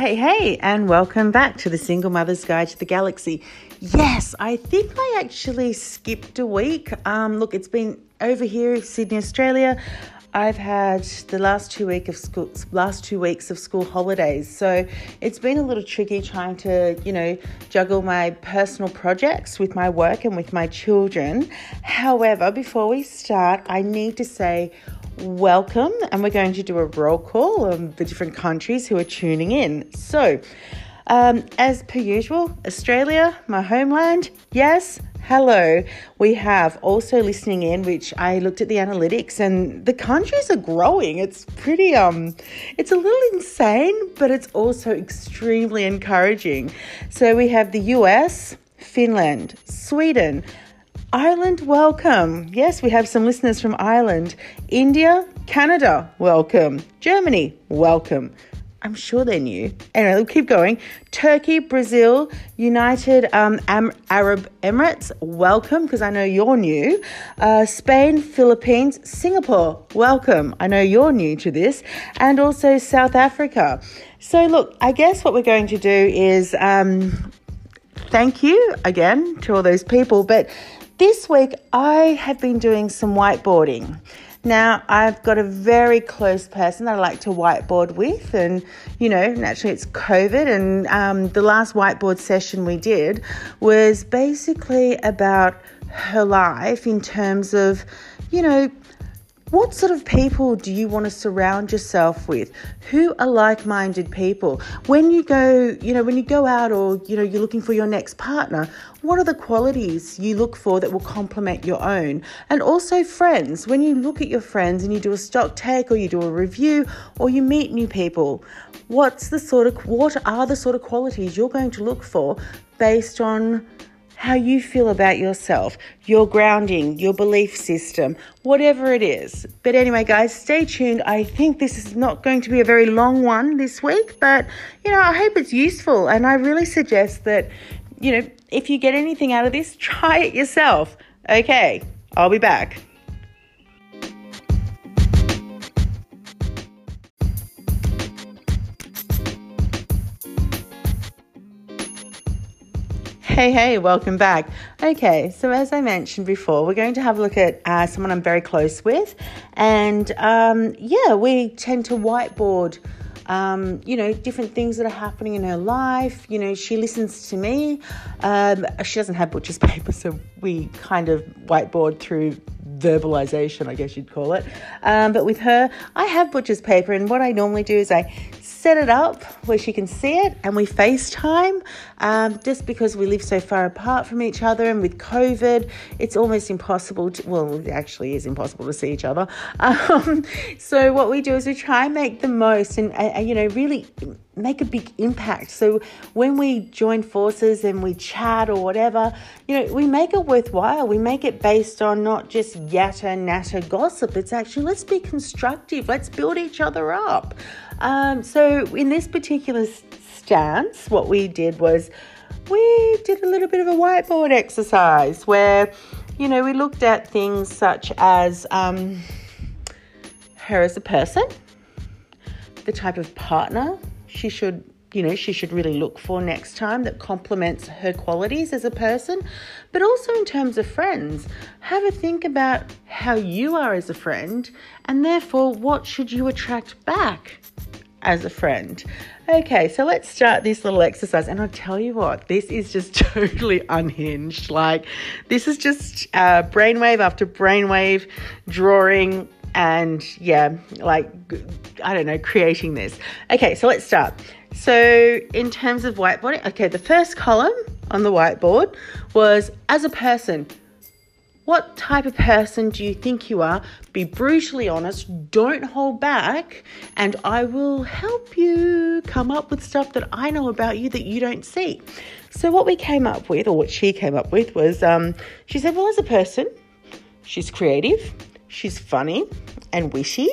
Hey, hey, and welcome back to the Single Mother's Guide to the Galaxy. Yes, I think I actually skipped a week. Um, look, it's been over here, Sydney, Australia. I've had the last two week of school, last two weeks of school holidays, so it's been a little tricky trying to, you know, juggle my personal projects with my work and with my children. However, before we start, I need to say welcome, and we're going to do a roll call of the different countries who are tuning in. So, um, as per usual, Australia, my homeland, yes, hello. We have also listening in, which I looked at the analytics, and the countries are growing. It's pretty, um, it's a little insane, but it's also extremely encouraging. So we have the US, Finland, Sweden, Ireland, welcome. Yes, we have some listeners from Ireland. India, Canada, welcome. Germany, welcome. I'm sure they're new. Anyway, we'll keep going. Turkey, Brazil, United um, Am- Arab Emirates, welcome because I know you're new. Uh, Spain, Philippines, Singapore, welcome. I know you're new to this. And also South Africa. So, look, I guess what we're going to do is um, thank you again to all those people, but this week, I have been doing some whiteboarding. Now, I've got a very close person that I like to whiteboard with, and you know, naturally it's COVID. And um, the last whiteboard session we did was basically about her life in terms of, you know, what sort of people do you want to surround yourself with? Who are like-minded people? When you go, you know, when you go out or, you know, you're looking for your next partner, what are the qualities you look for that will complement your own? And also friends, when you look at your friends and you do a stock take or you do a review or you meet new people, what's the sort of what are the sort of qualities you're going to look for based on how you feel about yourself, your grounding, your belief system, whatever it is. But anyway, guys, stay tuned. I think this is not going to be a very long one this week, but you know, I hope it's useful. And I really suggest that, you know, if you get anything out of this, try it yourself. Okay, I'll be back. Hey, hey, welcome back. Okay, so as I mentioned before, we're going to have a look at uh, someone I'm very close with. And um, yeah, we tend to whiteboard, um, you know, different things that are happening in her life. You know, she listens to me. Um, she doesn't have butcher's paper, so we kind of whiteboard through verbalization, I guess you'd call it. Um, but with her, I have butcher's paper, and what I normally do is I set it up where she can see it and we FaceTime um, just because we live so far apart from each other. And with COVID, it's almost impossible to, well, it actually is impossible to see each other. Um, so, what we do is we try and make the most and, you know, really make a big impact. So when we join forces and we chat or whatever, you know, we make it worthwhile. We make it based on not just yatta natter gossip. It's actually let's be constructive. Let's build each other up. Um, so in this particular stance, what we did was we did a little bit of a whiteboard exercise where, you know, we looked at things such as um, her as a person, the type of partner she should you know she should really look for next time that complements her qualities as a person but also in terms of friends. Have a think about how you are as a friend and therefore what should you attract back as a friend? Okay so let's start this little exercise and i'll tell you what this is just totally unhinged. Like this is just uh, brainwave after brainwave drawing and yeah, like I don't know, creating this. Okay, so let's start. So, in terms of whiteboarding, okay, the first column on the whiteboard was as a person, what type of person do you think you are? Be brutally honest, don't hold back, and I will help you come up with stuff that I know about you that you don't see. So, what we came up with, or what she came up with, was um, she said, Well, as a person, she's creative, She's funny and wishy.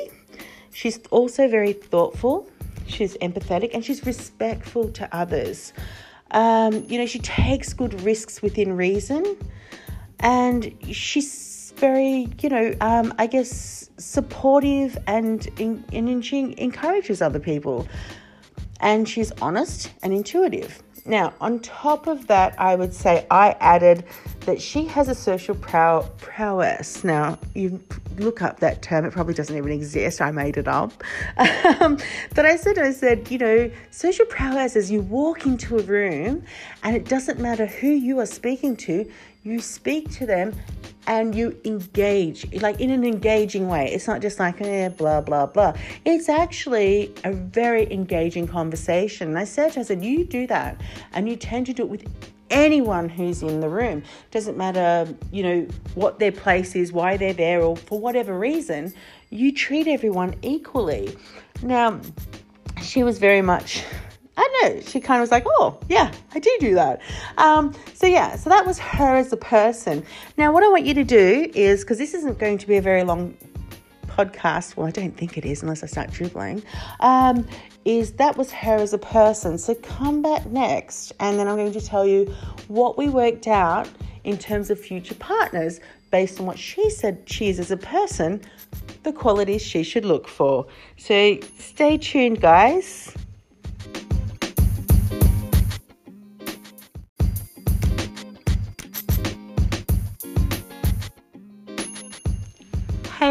She's also very thoughtful. She's empathetic and she's respectful to others. Um, you know, she takes good risks within reason and she's very, you know, um, I guess supportive and, in, and she encourages other people. and she's honest and intuitive. Now, on top of that, I would say I added that she has a social prow- prowess. Now, you look up that term, it probably doesn't even exist. I made it up. Um, but I said, I said, you know, social prowess is you walk into a room and it doesn't matter who you are speaking to, you speak to them and you engage like in an engaging way. It's not just like eh, blah blah blah. It's actually a very engaging conversation. And i said i said you do that and you tend to do it with anyone who's in the room. Doesn't matter you know what their place is why they're there or for whatever reason you treat everyone equally. Now she was very much I don't know. She kind of was like, oh, yeah, I do do that. Um, so, yeah, so that was her as a person. Now, what I want you to do is, because this isn't going to be a very long podcast, well, I don't think it is unless I start dribbling, um, is that was her as a person. So, come back next, and then I'm going to tell you what we worked out in terms of future partners based on what she said she is as a person, the qualities she should look for. So, stay tuned, guys.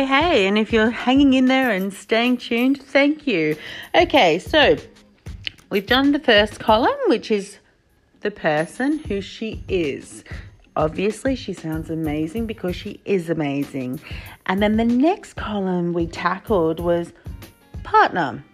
Hey, and if you're hanging in there and staying tuned, thank you. Okay, so we've done the first column, which is the person who she is. Obviously, she sounds amazing because she is amazing. And then the next column we tackled was partner.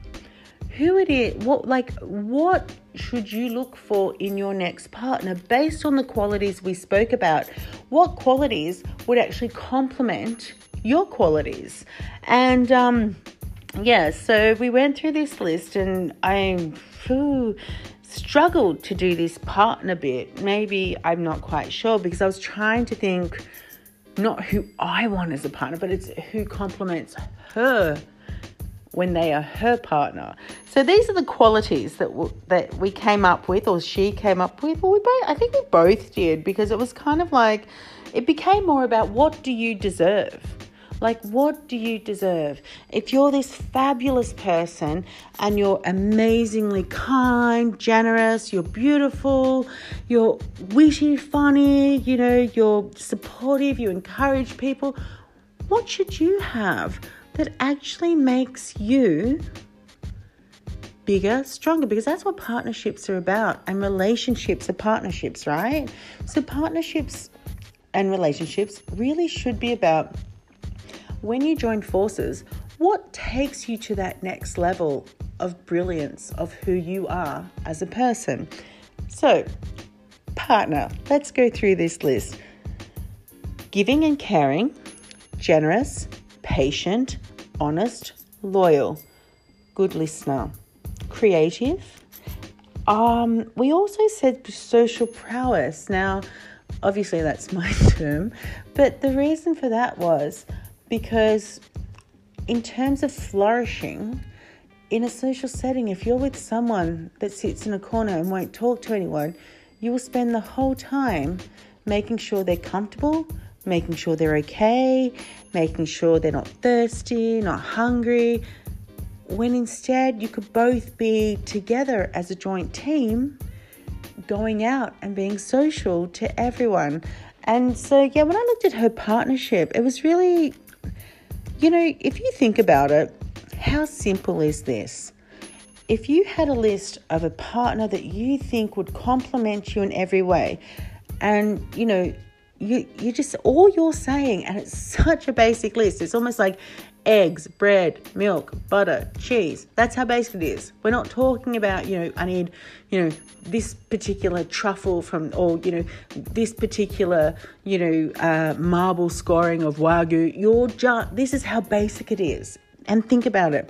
Who it is, what like what should you look for in your next partner based on the qualities we spoke about? What qualities would actually complement your qualities. And um, yeah, so we went through this list, and I whew, struggled to do this partner bit. Maybe I'm not quite sure because I was trying to think not who I want as a partner, but it's who complements her when they are her partner. So these are the qualities that w- that we came up with, or she came up with, or we both. I think we both did because it was kind of like it became more about what do you deserve like, what do you deserve? If you're this fabulous person and you're amazingly kind, generous, you're beautiful, you're witty, funny, you know, you're supportive, you encourage people, what should you have that actually makes you bigger, stronger, because that's what partnerships are about. And relationships are partnerships, right? So, partnerships and relationships really should be about when you join forces, what takes you to that next level of brilliance of who you are as a person? So, partner, let's go through this list giving and caring, generous, patient, honest, loyal, good listener, creative. Um, we also said social prowess. Now, obviously, that's my term, but the reason for that was because in terms of flourishing in a social setting, if you're with someone that sits in a corner and won't talk to anyone, you will spend the whole time making sure they're comfortable, making sure they're okay, making sure they're not thirsty, not hungry, when instead you could both be together as a joint team going out and being social to everyone. And so, yeah, when I looked at her partnership, it was really you know, if you think about it, how simple is this? If you had a list of a partner that you think would complement you in every way, and you know, you you just all you're saying, and it's such a basic list. It's almost like eggs, bread, milk, butter, cheese. That's how basic it is. We're not talking about, you know, I need, you know, this particular truffle from, or, you know, this particular, you know, uh, marble scoring of Wagyu. You're just, this is how basic it is. And think about it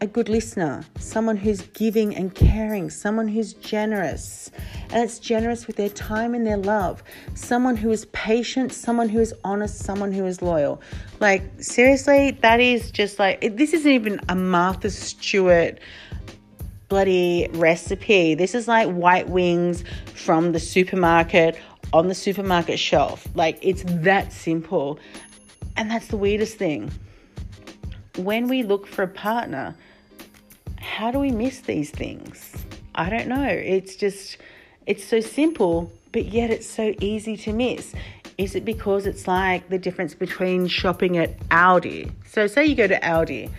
a good listener, someone who's giving and caring, someone who's generous, and it's generous with their time and their love, someone who is patient, someone who is honest, someone who is loyal. Like, seriously, that is just like, this isn't even a Martha Stewart bloody recipe. This is like white wings from the supermarket on the supermarket shelf. Like, it's that simple. And that's the weirdest thing. When we look for a partner, how do we miss these things? I don't know. It's just, it's so simple, but yet it's so easy to miss. Is it because it's like the difference between shopping at Aldi? So, say you go to Aldi,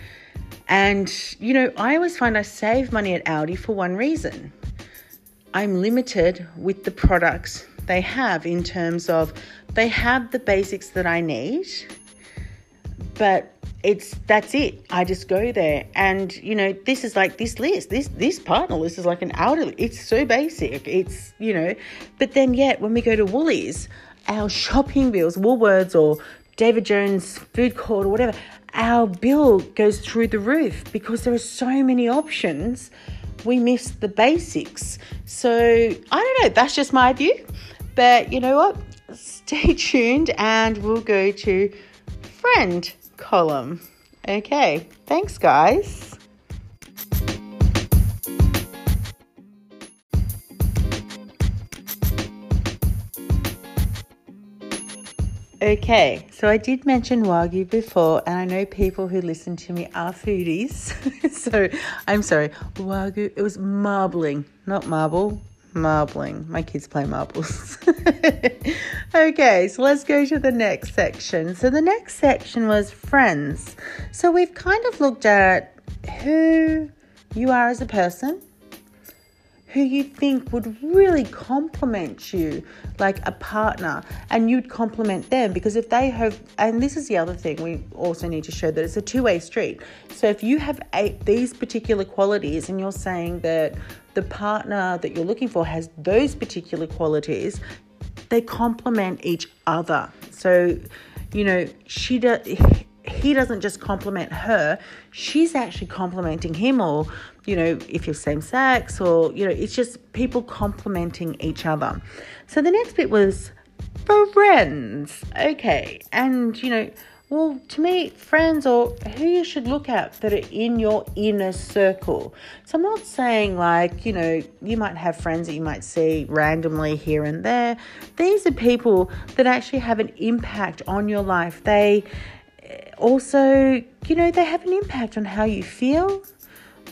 and you know, I always find I save money at Aldi for one reason I'm limited with the products they have in terms of they have the basics that I need, but it's that's it. I just go there, and you know, this is like this list. This this partner list is like an outer. It's so basic. It's you know, but then yet when we go to Woolies, our shopping bills, Woolworths or David Jones Food Court or whatever, our bill goes through the roof because there are so many options. We miss the basics. So I don't know. That's just my view. But you know what? Stay tuned, and we'll go to friend column. Okay, thanks, guys. Okay, so I did mention Wagyu before, and I know people who listen to me are foodies. so I'm sorry, Wagyu, it was marbling, not marble, Marbling. My kids play marbles. okay, so let's go to the next section. So the next section was friends. So we've kind of looked at who you are as a person, who you think would really complement you like a partner and you'd compliment them. Because if they have and this is the other thing we also need to show that it's a two-way street. So if you have eight, these particular qualities and you're saying that the partner that you're looking for has those particular qualities they complement each other. So you know she does he doesn't just compliment her, she's actually complimenting him, or, you know, if you're same sex, or, you know, it's just people complimenting each other. So the next bit was friends. Okay. And, you know, well, to me, friends or who you should look at that are in your inner circle. So I'm not saying like, you know, you might have friends that you might see randomly here and there. These are people that actually have an impact on your life. They also, you know, they have an impact on how you feel.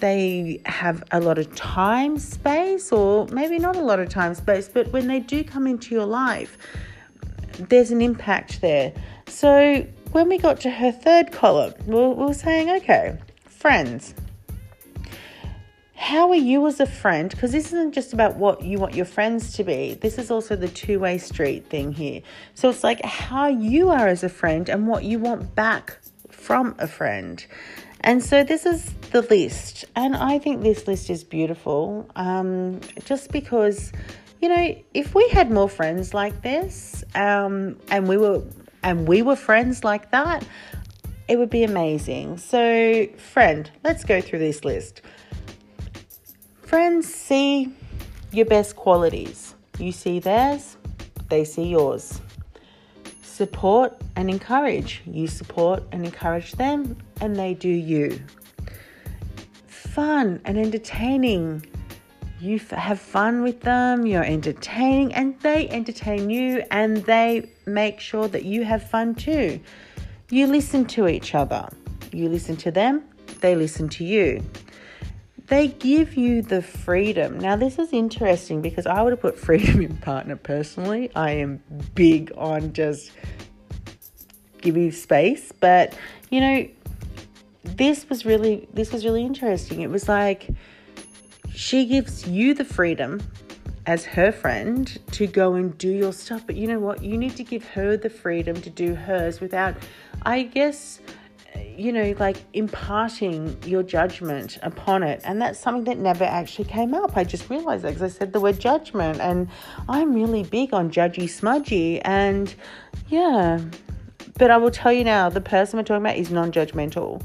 They have a lot of time space, or maybe not a lot of time space, but when they do come into your life, there's an impact there. So when we got to her third column, we were saying, okay, friends how are you as a friend? Because this isn't just about what you want your friends to be, this is also the two way street thing here. So it's like how you are as a friend and what you want back from a friend. And so this is the list, and I think this list is beautiful um, just because, you know, if we had more friends like this um, and we were and we were friends like that, it would be amazing. So, friend, let's go through this list. Friends see your best qualities. You see theirs, they see yours. Support and encourage. You support and encourage them, and they do you. Fun and entertaining. You f- have fun with them, you're entertaining, and they entertain you, and they make sure that you have fun too. You listen to each other. You listen to them, they listen to you they give you the freedom. Now, this is interesting because I would have put freedom in partner personally. I am big on just giving space, but you know, this was really this was really interesting. It was like she gives you the freedom as her friend to go and do your stuff, but you know what? You need to give her the freedom to do hers without I guess you know, like imparting your judgment upon it. And that's something that never actually came up. I just realized that because I said the word judgment, and I'm really big on judgy smudgy. And yeah, but I will tell you now the person we're talking about is non judgmental.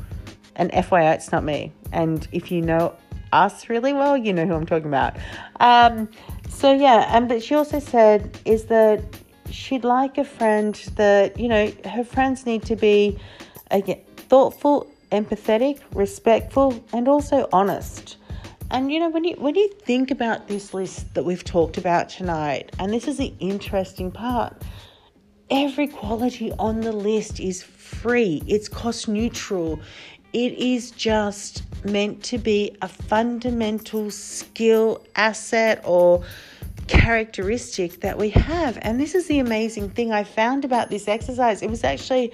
And FYI, it's not me. And if you know us really well, you know who I'm talking about. Um, so yeah, and but she also said is that she'd like a friend that, you know, her friends need to be again thoughtful, empathetic, respectful, and also honest. And you know, when you when you think about this list that we've talked about tonight, and this is the interesting part, every quality on the list is free. It's cost neutral. It is just meant to be a fundamental skill, asset, or characteristic that we have. And this is the amazing thing I found about this exercise. It was actually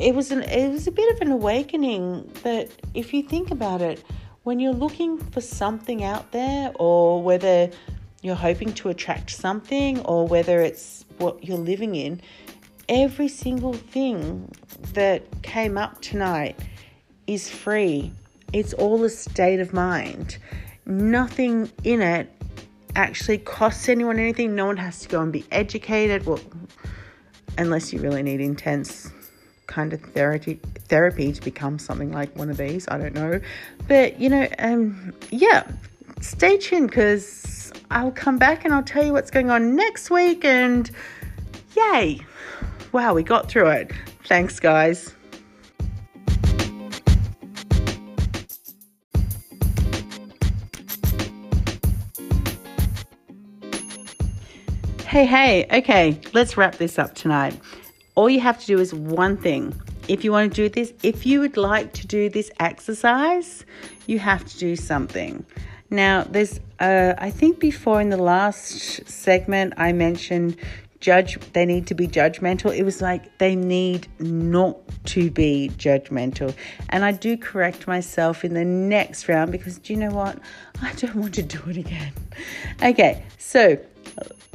it was an it was a bit of an awakening that if you think about it, when you're looking for something out there or whether you're hoping to attract something or whether it's what you're living in, every single thing that came up tonight is free. It's all a state of mind. Nothing in it actually costs anyone anything. No one has to go and be educated. Well, unless you really need intense kind of therapy therapy to become something like one of these. I don't know, but you know, um, yeah, stay tuned because I'll come back and I'll tell you what's going on next week. And yay! Wow, we got through it. Thanks, guys. Hey, hey, okay, let's wrap this up tonight. All you have to do is one thing. If you want to do this, if you would like to do this exercise, you have to do something. Now, there's, uh, I think before in the last segment, I mentioned judge, they need to be judgmental. It was like they need not to be judgmental. And I do correct myself in the next round because do you know what? I don't want to do it again. Okay, so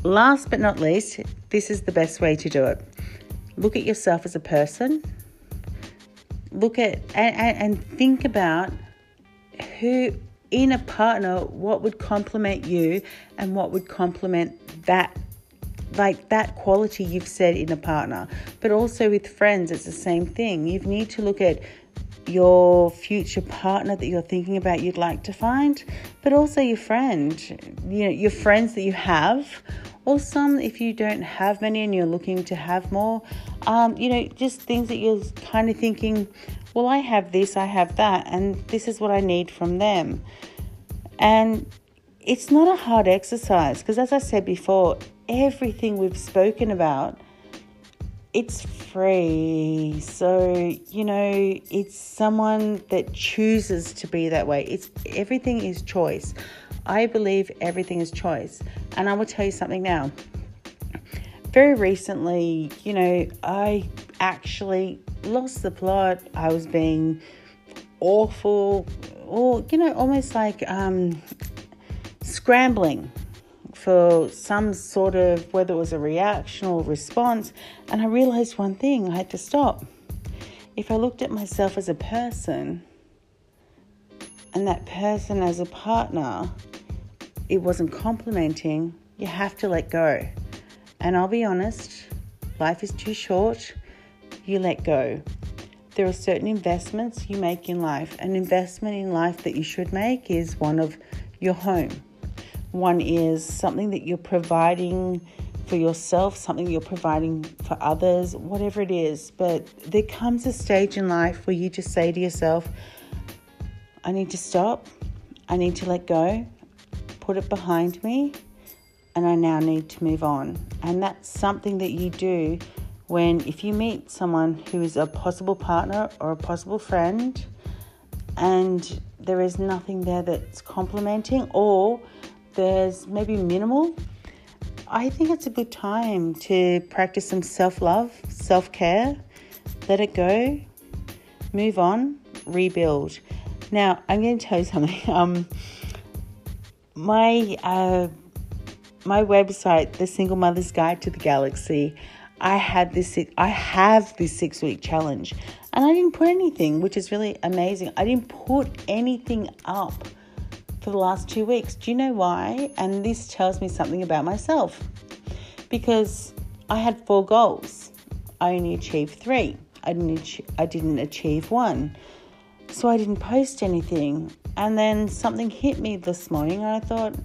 Last but not least, this is the best way to do it. Look at yourself as a person. Look at and, and, and think about who in a partner what would complement you and what would complement that like that quality you've said in a partner but also with friends it's the same thing you need to look at your future partner that you're thinking about you'd like to find but also your friend you know your friends that you have or some if you don't have many and you're looking to have more. Um, you know, just things that you're kind of thinking, well, I have this, I have that, and this is what I need from them. And it's not a hard exercise because, as I said before, everything we've spoken about it's free. So, you know, it's someone that chooses to be that way. It's everything is choice. I believe everything is choice. And I will tell you something now. Very recently, you know, I actually lost the plot. I was being awful, or, you know, almost like um, scrambling for some sort of whether it was a reaction or response. And I realized one thing I had to stop. If I looked at myself as a person and that person as a partner, it wasn't complimenting, you have to let go. And I'll be honest, life is too short, you let go. There are certain investments you make in life. An investment in life that you should make is one of your home. One is something that you're providing for yourself, something you're providing for others, whatever it is. But there comes a stage in life where you just say to yourself, I need to stop, I need to let go, put it behind me, and I now need to move on. And that's something that you do when, if you meet someone who is a possible partner or a possible friend, and there is nothing there that's complimenting, or there's maybe minimal, I think it's a good time to practice some self love, self care, let it go, move on, rebuild. Now, I'm going to tell you something. Um, my uh, my website, The Single Mother's Guide to the Galaxy, I had this. I have this six week challenge, and I didn't put anything, which is really amazing. I didn't put anything up for the last two weeks. Do you know why? And this tells me something about myself, because I had four goals. I only achieved three. I didn't. I didn't achieve one, so I didn't post anything. And then something hit me this morning, and I thought,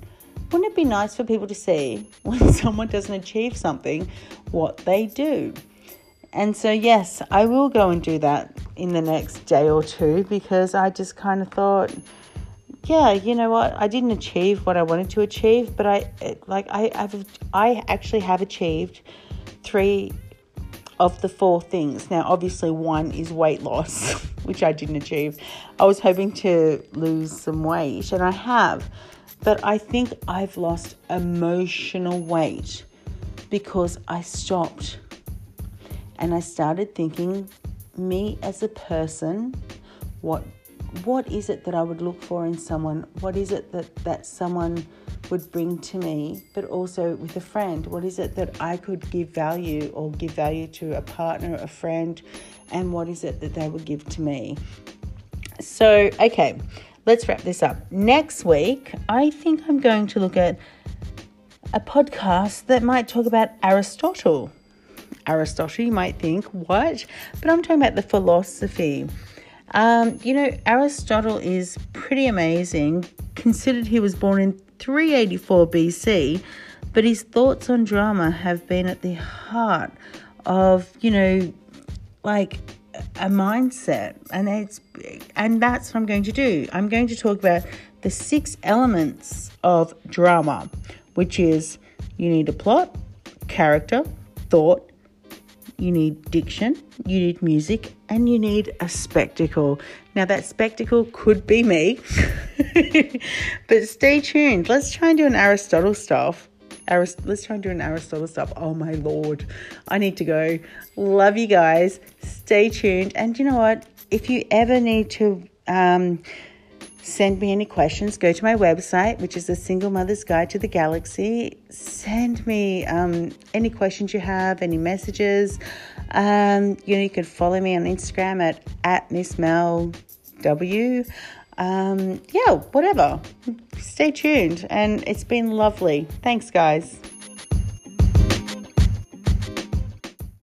wouldn't it be nice for people to see when someone doesn't achieve something what they do? And so, yes, I will go and do that in the next day or two because I just kind of thought, yeah, you know what? I didn't achieve what I wanted to achieve, but I like I have I actually have achieved three of the four things. Now, obviously, one is weight loss, which I didn't achieve. I was hoping to lose some weight, and I have, but I think I've lost emotional weight because I stopped and I started thinking, me as a person, what what is it that I would look for in someone? What is it that that someone would bring to me, but also with a friend? What is it that I could give value or give value to a partner, a friend, and what is it that they would give to me? So, okay, let's wrap this up. Next week, I think I'm going to look at a podcast that might talk about Aristotle. Aristotle, you might think, what? But I'm talking about the philosophy. Um, you know, Aristotle is pretty amazing, considered he was born in 384 BC, but his thoughts on drama have been at the heart of, you know, like a mindset and it's and that's what I'm going to do. I'm going to talk about the six elements of drama, which is you need a plot, character, thought, you need diction, you need music, and you need a spectacle. Now, that spectacle could be me, but stay tuned. Let's try and do an Aristotle stuff. Arist- let's try and do an Aristotle stuff. Oh my lord, I need to go. Love you guys. Stay tuned. And you know what? If you ever need to um, Send me any questions. Go to my website, which is a Single Mother's Guide to the Galaxy. Send me um, any questions you have, any messages. Um, you know, you can follow me on Instagram at at Miss Mel W. Um, yeah, whatever. Stay tuned, and it's been lovely. Thanks, guys.